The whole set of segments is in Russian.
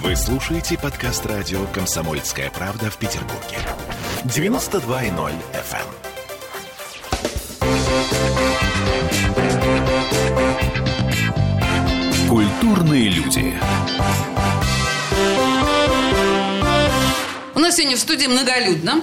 Вы слушаете подкаст радио «Комсомольская правда» в Петербурге. 92.0 FM. Культурные люди. У нас сегодня в студии многолюдно.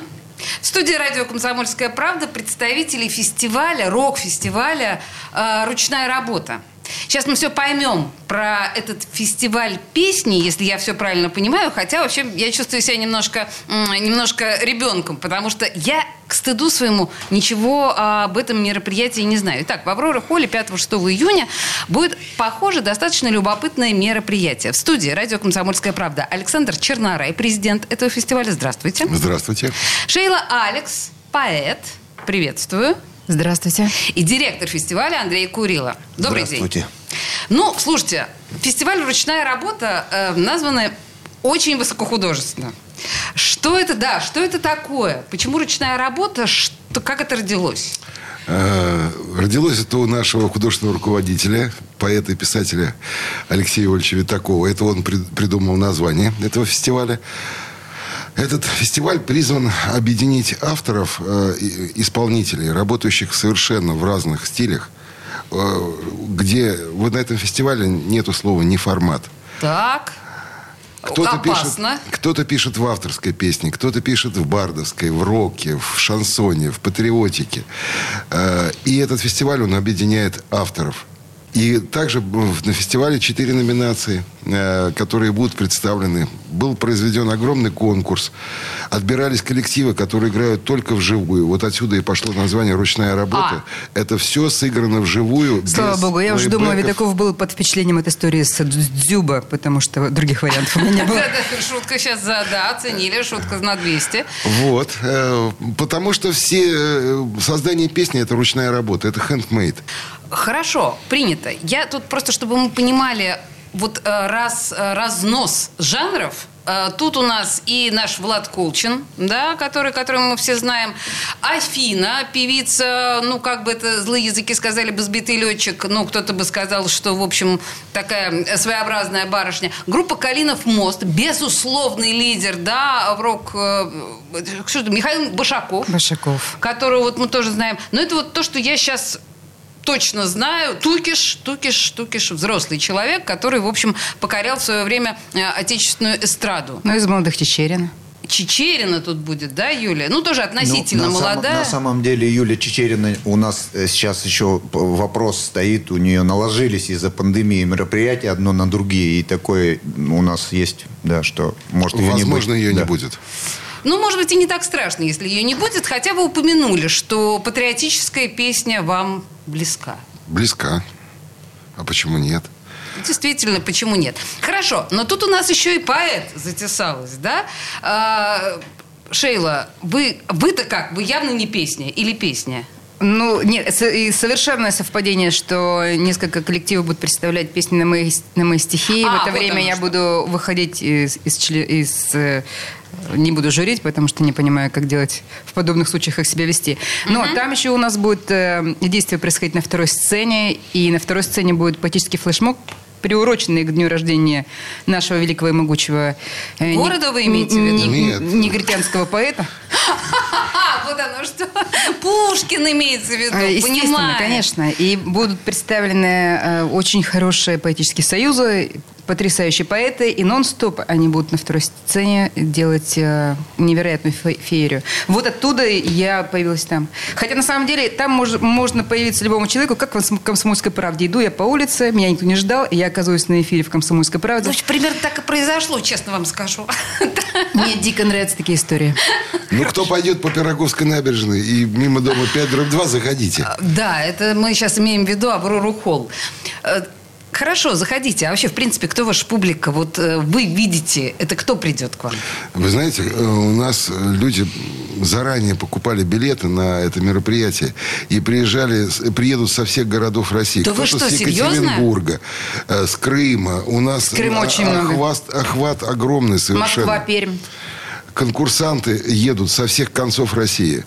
В студии радио «Комсомольская правда» представители фестиваля, рок-фестиваля э, «Ручная работа». Сейчас мы все поймем про этот фестиваль песни, если я все правильно понимаю. Хотя вообще я чувствую себя немножко, немножко ребенком, потому что я к стыду своему ничего об этом мероприятии не знаю. Итак, в Аврора Холле 5-6 июня будет, похоже, достаточно любопытное мероприятие. В студии радио «Комсомольская правда» Александр Чернарай, президент этого фестиваля. Здравствуйте. Здравствуйте. Шейла Алекс, поэт. Приветствую. Здравствуйте. И директор фестиваля Андрей Курила. Добрый Здравствуйте. день. Ну, слушайте, фестиваль «Ручная работа» э, названы очень высокохудожественно. Что это, да, что это такое? Почему ручная работа? Что, как это родилось? Э, родилось это у нашего художественного руководителя, поэта и писателя Алексея Ольча Витакова. Это он придумал название этого фестиваля. Этот фестиваль призван объединить авторов, э, исполнителей, работающих совершенно в разных стилях, где вот на этом фестивале нету слова «не формат». Так. Кто-то Опасно. пишет, кто-то пишет в авторской песне, кто-то пишет в бардовской, в роке, в шансоне, в патриотике. Э, и этот фестиваль, он объединяет авторов. И также на фестивале четыре номинации, э, которые будут представлены. Был произведен огромный конкурс. Отбирались коллективы, которые играют только вживую. Вот отсюда и пошло название «Ручная работа». А. Это все сыграно вживую. Слава богу, я уже думаю, Видаков был под впечатлением этой истории с Дзюба, потому что других вариантов у меня не было. Шутка сейчас, да, оценили, шутка на 200. Вот. Э, потому что все э, создание песни – это ручная работа, это handmade. Хорошо, принято. Я тут просто, чтобы мы понимали вот э, раз, разнос жанров, Тут у нас и наш Влад Колчин, да, который, которого мы все знаем. Афина, певица, ну, как бы это злые языки сказали бы, сбитый летчик. Ну, кто-то бы сказал, что, в общем, такая своеобразная барышня. Группа «Калинов мост», безусловный лидер, да, в рок... Что это, Михаил Башаков. Башаков. Которого вот мы тоже знаем. Но это вот то, что я сейчас точно знаю, Тукиш, Тукиш, Тукиш, взрослый человек, который, в общем, покорял в свое время э, отечественную эстраду. Ну, из молодых Чечерина. Чечерина тут будет, да, Юлия? Ну, тоже относительно ну, на молодая. Сам, на самом деле, Юлия Чечерина, у нас э, сейчас еще вопрос стоит, у нее наложились из-за пандемии мероприятия одно на другие, и такое у нас есть, да, что может ее Возможно, не ее да. не будет. Ну, может быть, и не так страшно, если ее не будет. Хотя вы упомянули, что патриотическая песня вам близка. Близка. А почему нет? Действительно, почему нет? Хорошо, но тут у нас еще и поэт затесалась, да? А, Шейла, вы, вы-то как? Вы явно не песня или песня? Ну, нет, и совершенное совпадение, что несколько коллективов будут представлять песни на мои, на мои стихи. А, в это вот время я что. буду выходить из, из, из э, не буду журить, потому что не понимаю, как делать в подобных случаях, как себя вести. Но uh там еще у нас будет э, действие происходить на второй сцене, и на второй сцене будет поэтический флешмоб, приуроченный к дню рождения нашего великого и могучего... Э, Города вы имеете в виду? Нет. Негритянского поэта. Вот оно что. Пушкин имеется в виду, э, Естественно, понимаю. конечно. И будут представлены э, очень хорошие поэтические союзы, потрясающие поэты, и нон-стоп они будут на второй сцене делать э, невероятную феерию. Вот оттуда я появилась там. Хотя на самом деле там мож, можно появиться любому человеку, как в «Комсомольской правде». Иду я по улице, меня никто не ждал, и я оказываюсь на эфире в «Комсомольской правде». Ну, примерно так и произошло, честно вам скажу. Мне дико нравятся такие истории. Ну, кто пойдет по Пироговской набережной и мимо дома 5 дробь 2, заходите. Да, это мы сейчас имеем в виду Аврору Холл. Э, Хорошо, заходите. А вообще, в принципе, кто ваша публика? Вот э, вы видите, это кто придет к вам? Вы знаете, э, у нас люди заранее покупали билеты на это мероприятие и приезжали, приедут со всех городов России. Да вы что, с Екатеринбурга, серьезно? с Крыма. У нас с Крыма очень охват, много. охват огромный совершенно. Москва, Пермь конкурсанты едут со всех концов России.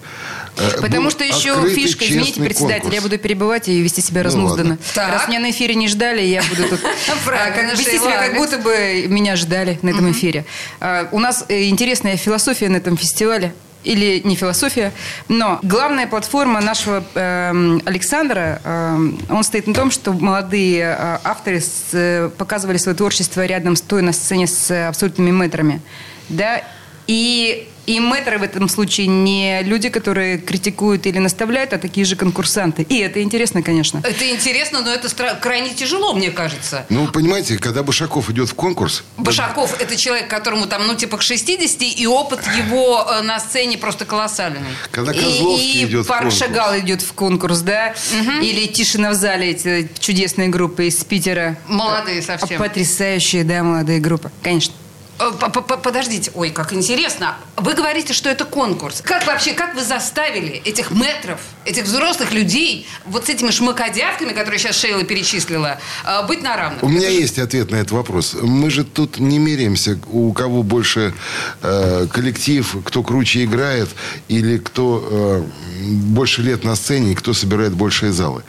Э, Потому что еще открытый, фишка, извините, председатель, конкурс. я буду перебивать и вести себя Ну, разнузданно. Так. Раз меня на эфире не ждали, я буду тут а, вести себя, как будто бы меня ждали на этом эфире. А, У нас э, интересная философия на этом фестивале. Или не философия, но главная платформа нашего эм, Александра, эм, он стоит на том, что молодые э, авторы с- э, показывали свое творчество рядом, стоя на сцене с э, абсолютными мэтрами. Да? И, и мэтры в этом случае не люди, которые критикуют или наставляют, а такие же конкурсанты. И это интересно, конечно. Это интересно, но это стра- крайне тяжело, мне кажется. Ну, понимаете, когда Башаков идет в конкурс, Башаков – это человек, которому там, ну, типа, к 60, и опыт его э, на сцене просто колоссальный. когда И- Козловский и, идет в Парк конкурс, Шагал идет в конкурс, да? Или Тишина в зале, эти чудесные группы из Питера. Молодые совсем. Потрясающие, да, молодые группы. Конечно. Э, Подождите, ой, как интересно. Вы говорите, что это конкурс. Как вообще, как вы заставили этих метров, этих взрослых людей, вот с этими шмакодявками, которые сейчас Шейла перечислила, э, быть на равных? У меня Это же- есть ответ на этот вопрос. Мы же тут не меряемся, у кого больше э, коллектив, кто круче играет, или кто э, больше лет на сцене, и кто собирает большие залы.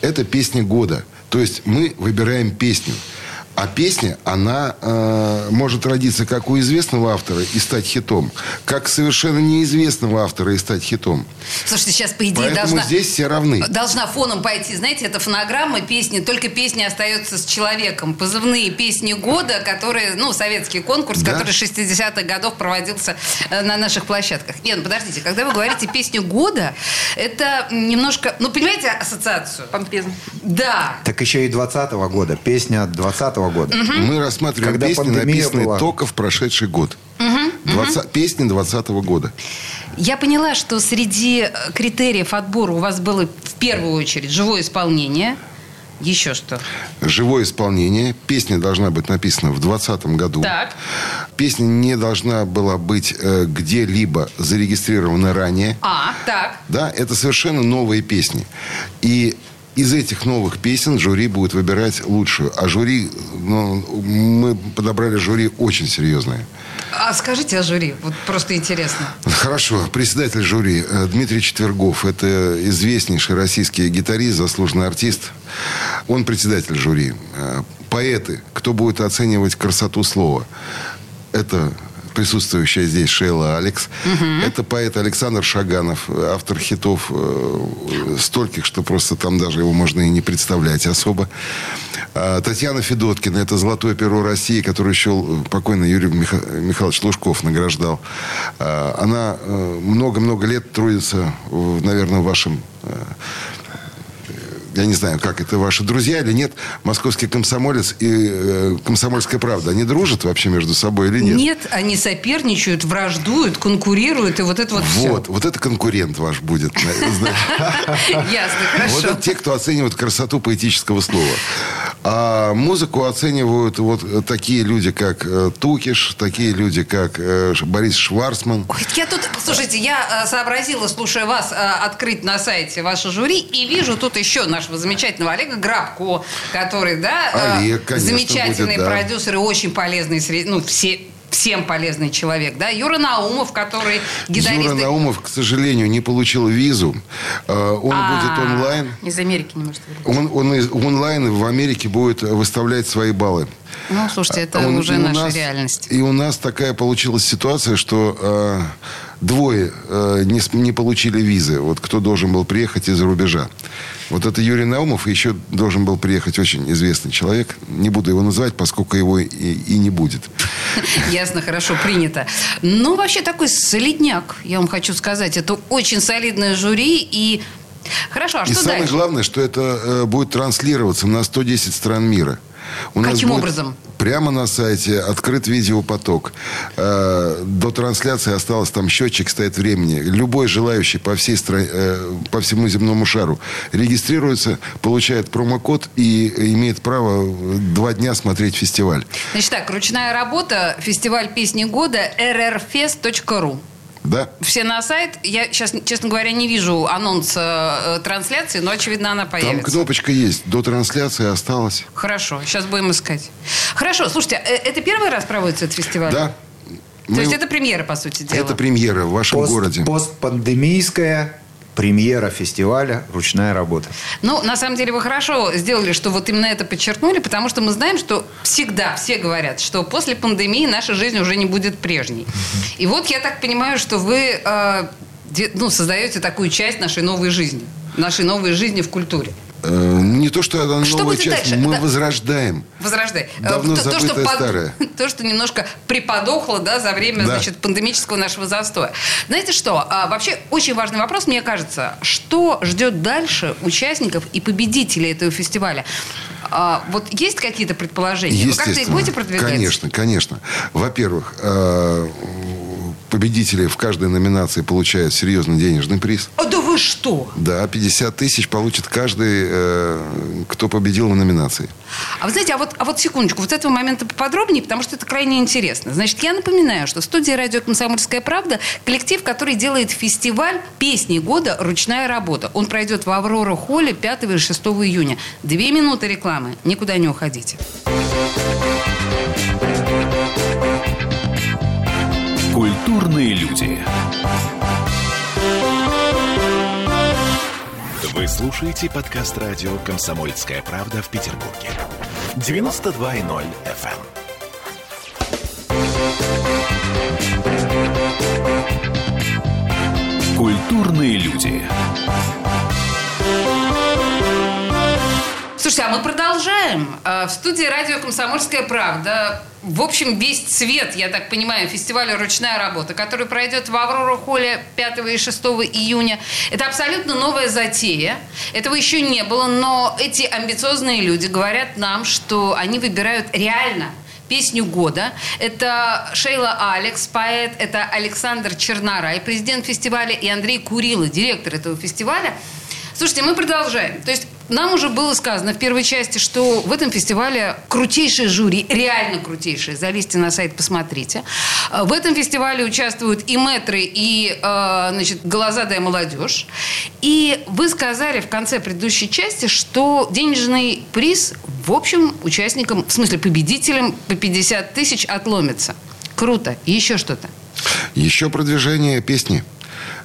Это песня года. То есть мы выбираем песню. А песня, она э, может родиться как у известного автора и стать хитом, как совершенно неизвестного автора и стать хитом. Слушайте, сейчас, по идее, Поэтому должна... здесь все равны. Должна фоном пойти, знаете, это фонограмма песни, только песня остается с человеком. Позывные песни года, которые, ну, советский конкурс, Да. который 60-х годов проводился э, на наших площадках. Нет, ну, подождите, когда вы говорите песню года, это немножко, ну, понимаете ассоциацию? Помпезно. Да. Так еще и 20 года. Песня 20 года. Мы рассматриваем Когда песни, написанные была. только в прошедший год. 20 Песни 20 года. Я поняла, что среди э, критериев отбора у вас было в первую очередь живое исполнение. Еще что? Живое исполнение. Песня должна быть написана в 2020 году. Так. Песня не должна была быть э, где-либо зарегистрирована ранее. А, так. Да, это совершенно новые песни. И из этих новых песен жюри будет выбирать лучшую. А жюри, ну, мы подобрали жюри очень серьезное. А скажите о жюри, вот просто интересно. Хорошо. Председатель жюри э, Дмитрий Четвергов. Это известнейший российский гитарист, заслуженный артист. Он председатель жюри. Э, Поэты. Кто будет оценивать красоту слова? Это присутствующая здесь Шейла Алекс. Это поэт Александр Шаганов, автор хитов э, стольких, что просто там даже его можно и не представлять особо. А, Татьяна Федоткина, это золотое перо России, которое еще э, покойный Юрий Миха- Михайлович Лужков награждал. А, Она э, много-много лет трудится, в, наверное, в вашем э, я не знаю, как это ваши друзья или нет, московский комсомолец и э, комсомольская правда, они дружат вообще между собой или нет? Нет, они соперничают, враждуют, конкурируют, и вот это вот, Вот, вот это конкурент ваш будет. на- все. Ясно, Вот хорошо. это те, кто оценивает красоту поэтического слова. А музыку оценивают вот такие люди, как э, Тукиш, такие люди, как э, Борис Шварцман. Ой, я тут, слушайте, я э, сообразила, слушая вас, э, открыть на сайте ваше жюри, и вижу тут еще нашего замечательного Олега Грабко, который, да, э, Олег, конечно, замечательный будет, да. продюсер и очень полезный, ну, все, всем полезный человек, да, Юра Наумов, который гитарист. Юра Наумов, к сожалению, не получил визу. Э, Он А. будет онлайн. Из Америки не может вылететь. Он, он из- онлайн в Америке будет выставлять свои баллы. Ну, слушайте, это А он- уже наша нас- реальность. И у нас такая получилась ситуация, что э, двое э, не, не получили визы. Вот кто должен был приехать из-за рубежа. Вот это Юрий Наумов, и еще должен был приехать очень известный человек. Не буду его называть, поскольку его и, и не будет. Ясно, хорошо, принято. Ну, вообще такой солидняк, я вам хочу сказать. Это очень солидное жюри и... Хорошо, а и что самое дальше? главное, что это э, будет транслироваться на 110 стран мира. У нас Каким будет образом? Прямо на сайте открыт видеопоток. Э, До трансляции осталось там счетчик, стоит времени. Любой желающий по, всей стра- э, по всему земному шару регистрируется, получает промокод и имеет право два дня смотреть фестиваль. Значит так, ручная работа, фестиваль песни года, rrfest.ru. Да? Все на сайт. Я сейчас, честно говоря, не вижу анонса э, трансляции, но, очевидно, она Там появится. кнопочка есть. До трансляции осталось. Хорошо, сейчас будем искать. Хорошо, слушайте, э, это первый раз проводится этот фестиваль? Да? То Мы- есть это премьера, по сути дела? это премьера в вашем Пост- городе. Постпандемийская премьера фестиваля «Ручная работа». Ну, на самом деле, вы хорошо сделали, что вот именно это подчеркнули, потому что мы знаем, что всегда все говорят, что после пандемии наша жизнь уже не будет прежней. И вот я так понимаю, что вы э, ну, создаете такую часть нашей новой жизни, нашей новой жизни в культуре. Э, не то, что это что новая часть, дальше? мы да. возрождаем. Возрождай. Э, Давно то, то, что старое. то, что немножко приподохло да, за время да. значит, пандемического нашего застоя. Знаете что? А, вообще очень важный вопрос, мне кажется. Что ждет дальше участников и победителей этого фестиваля? А, вот есть какие-то предположения? Вы как-то их будете продвигать? Конечно, конечно. Во-первых, э, победители в каждой номинации получают серьезный денежный приз. А да вы что? Да, 50 тысяч получит каждый, э, кто победил в номинации. А вы знаете, а вот, а вот секундочку, вот этого момента поподробнее, потому что это крайне интересно. Значит, я напоминаю, что в студии радио «Комсомольская правда» коллектив, который делает фестиваль «Песни года. Ручная работа». Он пройдет в Аврора Холле 5 и 6 июня. Две минуты рекламы. Никуда не уходите. Культурные люди. Вы слушаете подкаст радио «Комсомольская правда» в Петербурге. 92.0 FM. Эм. Культурные люди. Слушайте, а мы продолжаем. Э, в студии радио «Комсомольская правда» в общем, весь цвет, я так понимаю, фестиваля «Ручная работа», который пройдет в Аврора Холле 5 и 6 июня. Это абсолютно новая затея. Этого еще не было, но эти амбициозные люди говорят нам, что они выбирают реально песню года. Это Шейла Алекс, поэт, это Александр Чернарай, президент фестиваля, и Андрей Курила, директор этого фестиваля. Слушайте, мы продолжаем. То есть нам уже было сказано в первой части, что в этом фестивале крутейшее жюри, реально крутейшее. Залезьте на сайт, посмотрите. В этом фестивале участвуют и мэтры, и э, значит, голозадая молодежь. И вы сказали в конце предыдущей части, что денежный приз, в общем, участникам, в смысле победителям по 50 тысяч отломится. Круто. Еще что-то. Еще продвижение песни.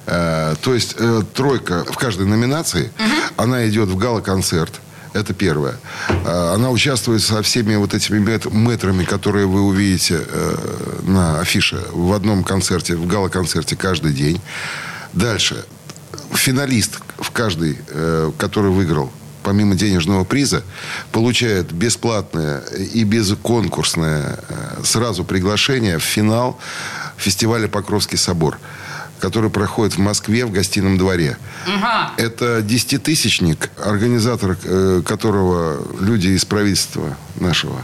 Э, то есть э, тройка в каждой номинации, угу. она идет в гала-концерт. Это первое. Э, она участвует со всеми вот этими метрами, которые вы увидите на афише в одном концерте, в гала-концерте каждый день. Дальше. Финалист в каждый, который выиграл помимо денежного приза, получает бесплатное и безконкурсное сразу приглашение в финал фестиваля «Покровский собор» который проходит в Москве в гостином дворе. Ага. Это десятитысячник, организатор э, которого люди из правительства нашего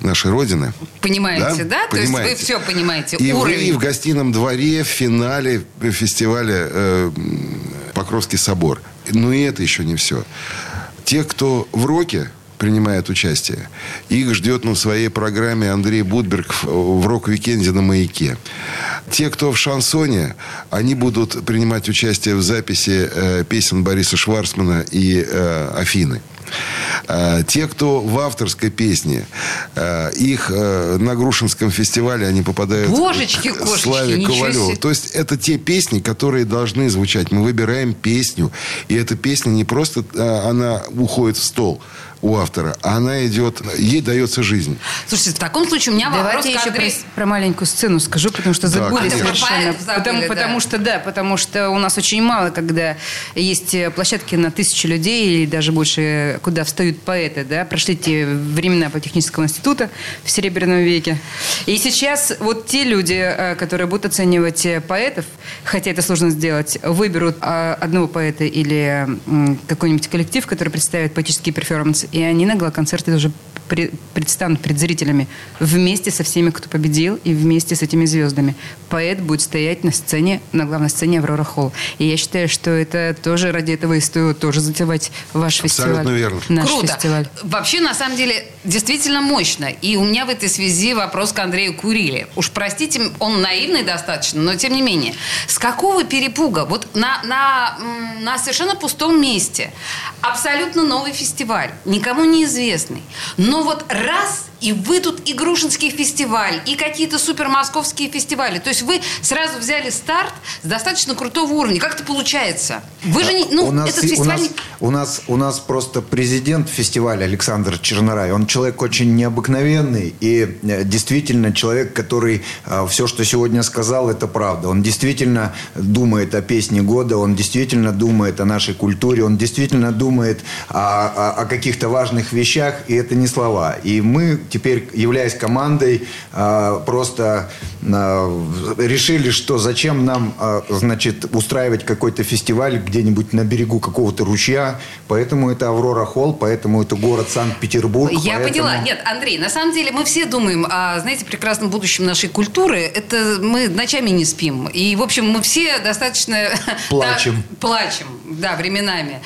нашей Родины. Понимаете, да? да? Понимаете. То есть вы все понимаете. И Уровень. вы в гостином дворе в финале фестиваля э, Покровский собор. Но и это еще не все. Те, кто в роке, принимает участие. Их ждет на своей программе Андрей Будберг в рок-викенде на «Маяке». Те, кто в шансоне, они будут принимать участие в записи э, песен Бориса Шварцмана и э, Афины. Э, те, кто в авторской песне, э, их э, на Грушинском фестивале они попадают Божечки, к Славе Ковалеву. То есть это те песни, которые должны звучать. Мы выбираем песню, и эта песня не просто она уходит в стол, у автора, а она идет, ей дается жизнь. Слушайте, в таком случае у меня Давайте вопрос я еще Андрей... про, про маленькую сцену скажу, потому что забыли да, совершенно. Забыли, потому, да. потому что, да, потому что у нас очень мало, когда есть площадки на тысячи людей или даже больше, куда встают поэты, да, прошли те времена по технического института в Серебряном веке. И сейчас вот те люди, э, которые будут оценивать поэтов, хотя это сложно сделать, выберут а, одного поэта или какой-нибудь коллектив, который представит поэтический перформанс, и они на гала-концерте уже предстанут перед зрителями вместе со всеми, кто победил, и вместе с этими звездами. Поэт будет стоять на сцене, на главной сцене Аврора Холл. И я считаю, что это тоже ради этого и стоит тоже затевать ваш Абсолютно фестиваль. верно. Наш Круто. фестиваль. Вообще, на самом деле, действительно мощно. И у меня в этой связи вопрос к Андрею Курили. Уж простите, он наивный достаточно, но тем не менее. С какого перепуга? Вот на, на, на совершенно пустом месте абсолютно новый фестиваль, никому неизвестный. Но вот раз И вы тут и Грушинский фестиваль, и какие-то супермосковские фестивали. То есть вы сразу взяли старт с достаточно крутого уровня. Как это получается? Вы же не... Ну, у нас, этот фестиваль... У нас, у, нас, у нас просто президент фестиваля Александр Чернорай. Он человек очень необыкновенный. И э, действительно человек, который э, все, что сегодня сказал, это правда. Он действительно думает о песне года. Он действительно думает о нашей культуре. Он действительно думает о, о, о каких-то важных вещах. И это не слова. И мы теперь, являясь командой, а, просто а, решили, что зачем нам, а, значит, устраивать какой-то фестиваль где-нибудь на берегу какого-то ручья. Поэтому это Аврора Холл, поэтому это город Санкт-Петербург. Я поэтому... поняла. Нет, Андрей, на самом деле мы все думаем о, знаете, прекрасном будущем нашей культуры. Это мы ночами не спим. И, в общем, мы все достаточно... Плачем. Да, плачем, да, временами.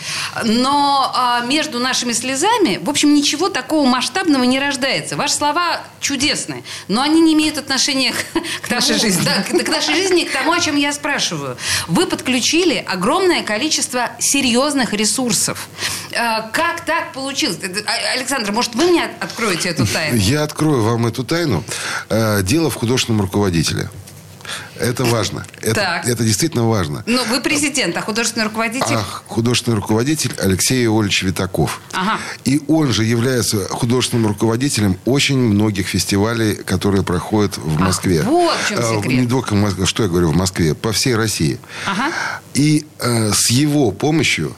Но а, между нашими слезами, в общем, ничего такого масштабного не рождается. Ваши слова чудесные, но они не имеют отношения к, к нашей жизни. Да, к, к нашей жизни, к тому, о чем я спрашиваю. Вы подключили огромное количество серьезных ресурсов. А, как так получилось? А, Александр, может, вы мне откроете эту тайну? Я открою вам эту тайну. Э, дело в художественном руководителе. Это важно. Это, это действительно важно. Ну, вы президент, а художественный руководитель? А, художественный руководитель Алексей Ольевич Витаков. Ага. И он же является художественным руководителем очень многих фестивалей, которые проходят в Москве. Ах, вот в чем секрет. Не только в Москве, что я говорю, в Москве, по всей России. Ага. И э, с его помощью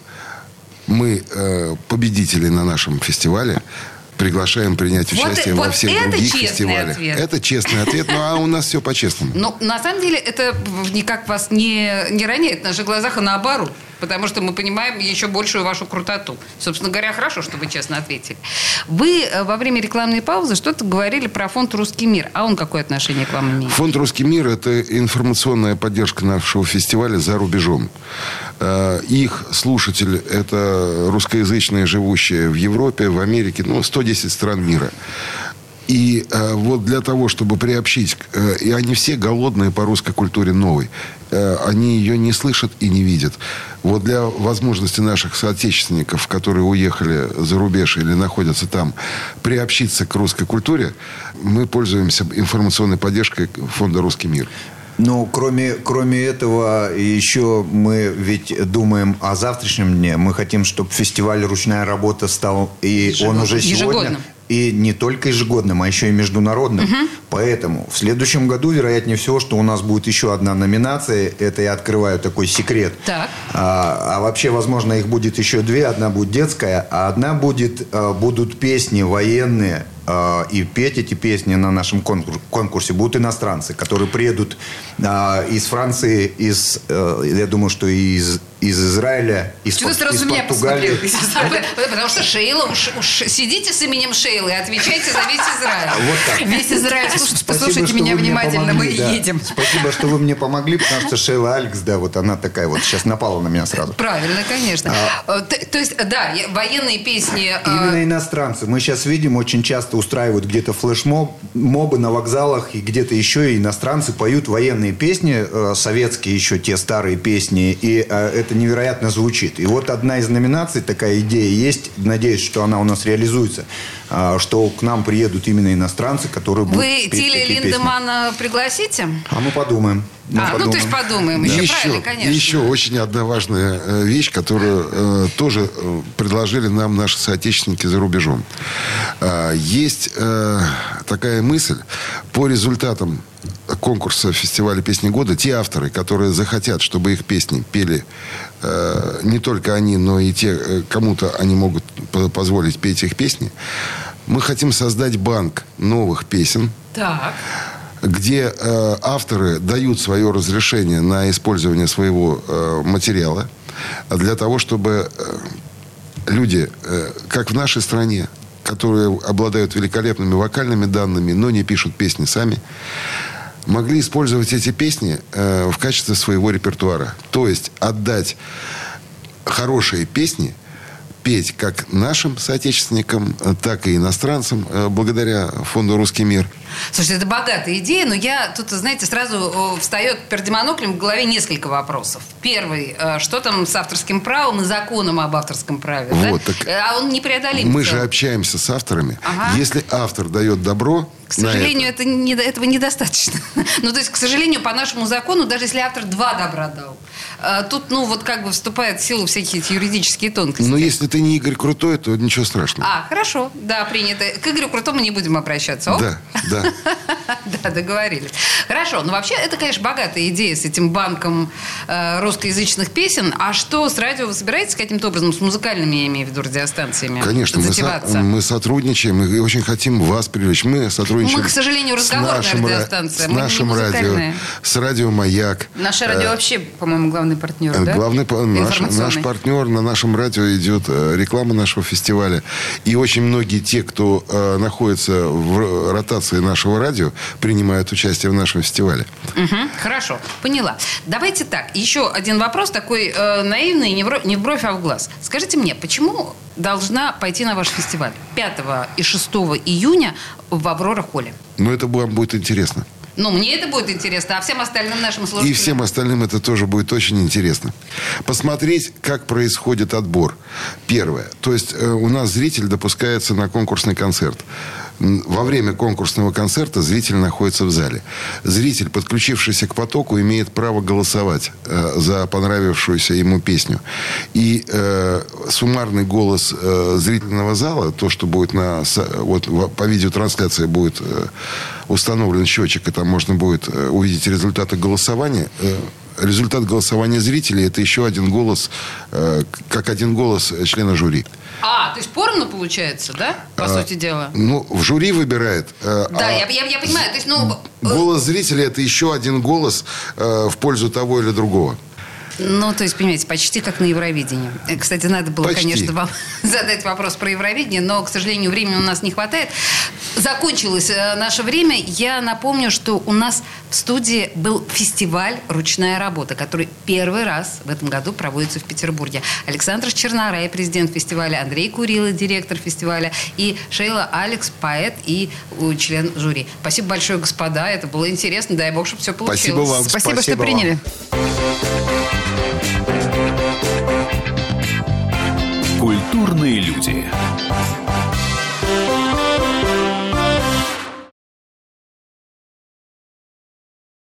мы э, победители на нашем фестивале приглашаем принять участие вот, во всех вот других фестивалях. Ответ. Это честный ответ, ну а у нас все по-честному. Но на самом деле это никак вас не, не роняет в наших глазах, а наоборот. Потому что мы понимаем еще большую вашу крутоту. Собственно говоря, хорошо, что вы честно ответили. Вы э, во время рекламной паузы что-то говорили про фонд «Русский мир». А он какое отношение к вам имеет? Фонд «Русский мир» – это информационная поддержка нашего фестиваля за рубежом. Э, их слушатель – это русскоязычные, живущие в Европе, в Америке, ну, 110 стран мира. И э, вот для того, чтобы приобщить, э, и они все голодные по русской культуре новой, они ее не слышат и не видят. Вот для возможности наших соотечественников, которые уехали за рубеж или находятся там, приобщиться к русской культуре, мы пользуемся информационной поддержкой фонда «Русский мир». Ну, кроме, кроме этого, еще мы ведь думаем о завтрашнем дне. Мы хотим, чтобы фестиваль «Ручная работа» стал, и Ежегодно. он уже сегодня... Ежегодно и не только ежегодным, а еще и международным. Угу. Поэтому в следующем году, вероятнее всего, что у нас будет еще одна номинация. Это я открываю такой секрет. Так. А, а вообще, возможно, их будет еще две. Одна будет детская, а одна будет, а, будут песни военные. А, и петь эти песни на нашем конкурсе будут иностранцы, которые приедут а, из Франции, из, а, я думаю, что из из Израиля, из, Что Пор- из Португалии. Потому что Шейла, уж, уж сидите с именем Шейлы и отвечайте за весь Израиль. Вот так. Весь Израиль, слушайте, послушайте меня внимательно, мы да. едем. Спасибо, что вы мне помогли, потому что Шейла Алекс, да, вот она такая вот сейчас напала на меня сразу. Правильно, конечно. А, то, то есть, да, военные песни... А, Именно иностранцы. Мы сейчас видим, очень часто устраивают где-то флешмобы на вокзалах и где-то еще и иностранцы поют военные песни, э, советские еще те старые песни, и э, это невероятно звучит. И вот одна из номинаций, такая идея есть, надеюсь, что она у нас реализуется, а, что к нам приедут именно иностранцы, которые будут Вы Тиля Линдемана пригласите? А мы подумаем. Мы а, подумаем. ну то есть подумаем. Еще, еще правильно, конечно. Еще очень одна важная э, вещь, которую э, тоже э, предложили нам наши соотечественники за рубежом. Э, есть э, такая мысль по результатам конкурса фестиваля песни года те авторы, которые захотят, чтобы их песни пели э, не только они, но и те, э, кому-то они могут позволить петь их песни, мы хотим создать банк новых песен. Так где э, авторы дают свое разрешение на использование своего э, материала для того, чтобы э, люди, э, как в нашей стране, которые обладают великолепными вокальными данными, но не пишут песни сами, могли использовать эти песни э, в качестве своего репертуара. То есть отдать хорошие песни петь как нашим соотечественникам, так и иностранцам, э, благодаря фонду «Русский мир». Слушайте, это богатая идея, но я тут, знаете, сразу встает перед моноклем в голове несколько вопросов. Первый, э, что там с авторским правом и законом об авторском праве? Вот, да? так а он непреодолим. Мы же общаемся с авторами. Ага. Если автор дает добро, к сожалению, это. Это не, этого недостаточно. ну, то есть, к сожалению, по нашему закону, даже если автор два добра дал, э, тут, ну, вот как бы вступает в силу всякие эти юридические тонкости. Но если ты не Игорь Крутой, то ничего страшного. А, хорошо, да, принято. К Игорю Крутому не будем обращаться. Да, да. да, договорились. Хорошо, ну, вообще, это, конечно, богатая идея с этим банком э, русскоязычных песен. А что, с радио вы собираетесь каким-то образом, с музыкальными, я имею в виду, радиостанциями? Конечно, мы, со, мы сотрудничаем и очень хотим вас привлечь. Мы сотрудничаем сотрудничаем. Мы, к сожалению, разговорная с нашим, радиостанция. С нашим радио, с радио «Маяк». Наше радио э, вообще, по-моему, главный партнер, да? Главный, наш, наш партнер на нашем радио идет э, реклама нашего фестиваля. И очень многие те, кто э, находится в ротации нашего радио, принимают участие в нашем фестивале. Угу, хорошо, поняла. Давайте так, еще один вопрос такой э, наивный, не в, не в бровь, а в глаз. Скажите мне, почему должна пойти на ваш фестиваль 5 и 6 июня в Аврора Холле. Ну, это вам будет интересно. Ну, мне это будет интересно, а всем остальным нашим слушателям... И всем остальным это тоже будет очень интересно. Посмотреть, как происходит отбор. Первое. То есть э, у нас зритель допускается на конкурсный концерт. Во время конкурсного концерта зритель находится в зале. Зритель, подключившийся к потоку, имеет право голосовать э, за понравившуюся ему песню. И э, суммарный голос э, зрительного зала, то, что будет на... Вот по видеотрансляции будет э, установлен счетчик, и там можно будет э, увидеть результаты голосования. Э, результат голосования зрителей это еще один голос, э, как один голос члена жюри. А, то есть поровну получается, да, по а, сути дела? Ну, в жюри выбирает. Э, да, а я, я, я понимаю. То есть, ну, э, голос зрителя это еще один голос э, в пользу того или другого. Ну, то есть, понимаете, почти как на Евровидении. Э, кстати, надо было, почти. конечно, вам задать вопрос про Евровидение, но, к сожалению, времени у нас не хватает. Закончилось э, наше время. Я напомню, что у нас в студии был фестиваль «Ручная работа», который первый раз в этом году проводится в Петербурге. Александр Чернарай, президент фестиваля, Андрей Курила, директор фестиваля, и Шейла Алекс, поэт и член жюри. Спасибо большое, господа. Это было интересно. Дай бог, чтобы все получилось. Спасибо вам. Спасибо, Спасибо что вам. приняли. Культурные люди.